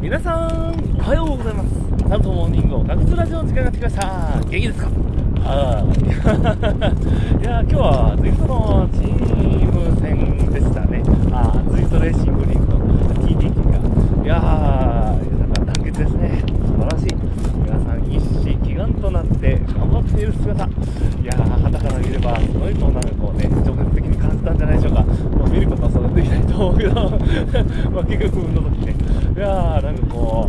皆さんおはようございます。サルトモーニングを学術ラジオの時間が来ました。元気ですか？ああ いや今日はツイートのチーム戦でしたね。ああツイートレーシングリーグの TDK がいやーなんか団結ですね素晴らしい皆さん一糸祈願となって頑張っている姿いやー旗から見ればすごいこうなんかこうね情熱的に感じたんじゃないでしょうかもう見ることはそれはできないと思うけ？どまあ結局の時ねいやーなんかこ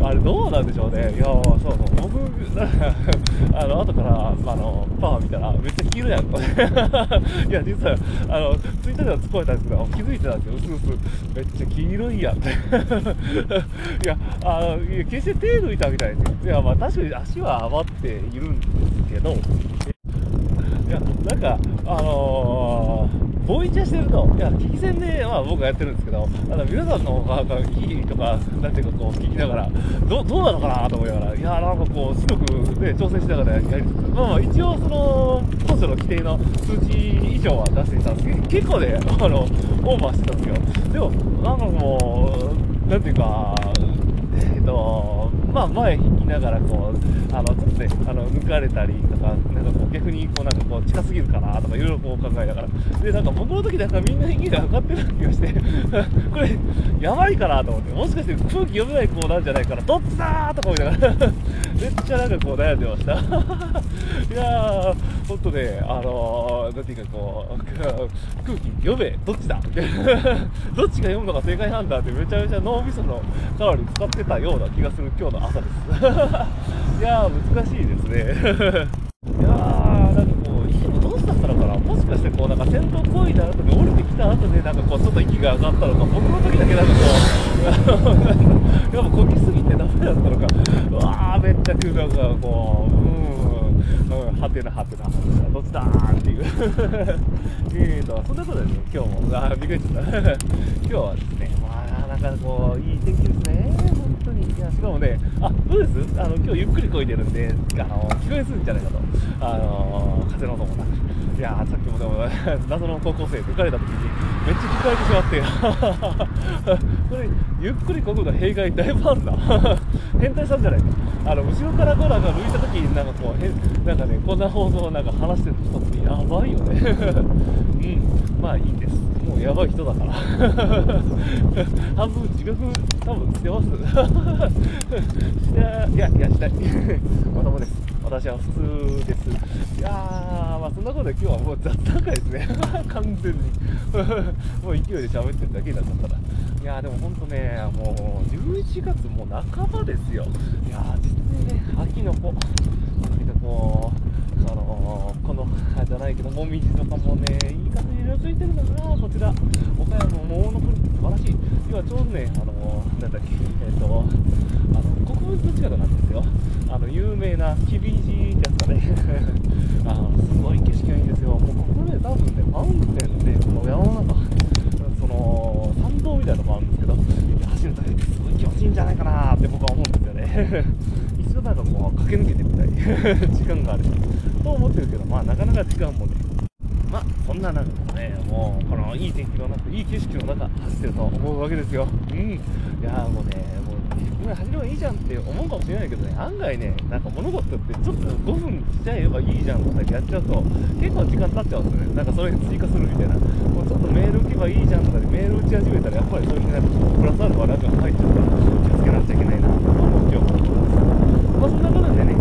うあれどうなんでしょうね。いやーそうそう僕なんかあの後からあのパワー見たらめっちゃ黄色やんこれ いや実はあのツイッターでは突っ込めたんですけど気づいてたんですよ。うすうす。めっちゃ黄色いやんって。いやあのいや決して手抜いたみたいですよ。いやまあ確かに足は余っているんですけど。いやなんかあのーボイチャしてると、いや、聞き戦で、まあ、僕がやってるんですけど、あの皆さんの方がいいとか、なんていうか、こう、聞きながら、どどうなのかなと思いながら、いや、なんかこう、すごくね、挑戦しながらやりつつ、まあまあ、一応、その、当初の規定の数値以上は出していたんですけど、結構ね、あの、オーバーしてたんですよ。でも、なんかもう、なんていうか、えっと、まあ、前ながら、こう、あの、ちょっとね、あの、抜かれたりとか、なんかこう、逆に、こう、なんかこう、近すぎるかなとか、いろいろこう考えながら。で、なんか僕の時なんかみんな息が上がってる気がして、これ、やばいかなと思って、もしかして空気読めない子なんじゃないかな、どっちだーとか思いながら、めっちゃなんかこう悩んでました。いやー、ほんとね、あのー、なんていうかこう、空気読め、どっちだ？どっちが読むのが正解なんだってめちゃめちゃ脳みそのカロリー使ってたような気がする今日の朝です。いやー、難しいですね。いやー、なんかこう、いつもどうしたったのかな、もしかしてこう、なんか先頭こいだ後で降りてきた後で、なんかこう、ちょっと息が上がったのか、僕の時だけなんかこう、やっぱこぎすぎてダメだったのか、うわー、めっちゃ空間がこう、うん、うん、はてなはてな、どっちだーっていう。えーと、そんなことでね、今日も、あ、びっくりした。今日はですね、まあ、なんかこう、いい天気ですね、当に。いや、しかもね、あ、どうですあの、今日ゆっくり漕いでるんで、あの、聞こえするんじゃないかと。あの、風の音もなく。いや、さっきもでも、謎の高校生抜かれた時に、めっちゃ聞かれてしまって、これ、ゆっくり漕ぐの弊害だいぶあるな。変態さんじゃないか。あの、後ろからこうなんか抜いた時に、なんかこう、へんなんかね、こんな放送をなんか話してる人ってやばいよね。うん、まあいいんです。もうやばい人だから。半分自覚多分してます。いやいや、いや、したい。まともです。私は普通です。いやー、まあそんなことで今日はもう雑談会ですね。完全に。もう勢いで喋ってるだけになっちゃったら。いやーでも本当ね、もう11月もう半ばですよ。いやー、実際ね、秋の子、なんかこう、あのー、この、じゃないけど、もみじとかもね、いい感じに色づいてるんだな、こちら。岡山の桃の国、素晴らしい。今ちょうどね、あのー、なんだっけ、えっ、と、あの、国分の近くなんですよ。あの、有名なキビジってやつかね。あの、すごい景色がいいんですよ。もうここね、多分ね、マウンテンで、この山の中、その、参道みたいなのもあるんですけど、走るときすごい気持ちいいんじゃないかなって僕は思うんですよね。一度なんかこう、駆け抜けてみたい 時間があれば。と思ってるけど、まあなかなか時間もね、まあそんな中ですね、もうこのいい天気の中、いい景色の中、走ってると思うわけですよ。うん。いやーもうね、もう今走ればいいじゃんって思うかもしれないけどね、案外ね、なんか物事ってちょっと5分しちゃえばいいじゃんとかやっちゃうと、結構時間経っちゃうんですよね。なんかそれに追加するみたいな。もうちょっとメール打けばいいじゃんとかでメール打ち始めたら、やっぱりそういうなんかプラスアルファなんか入っちゃうから気をつけなくちゃいけないなとまんなことでね、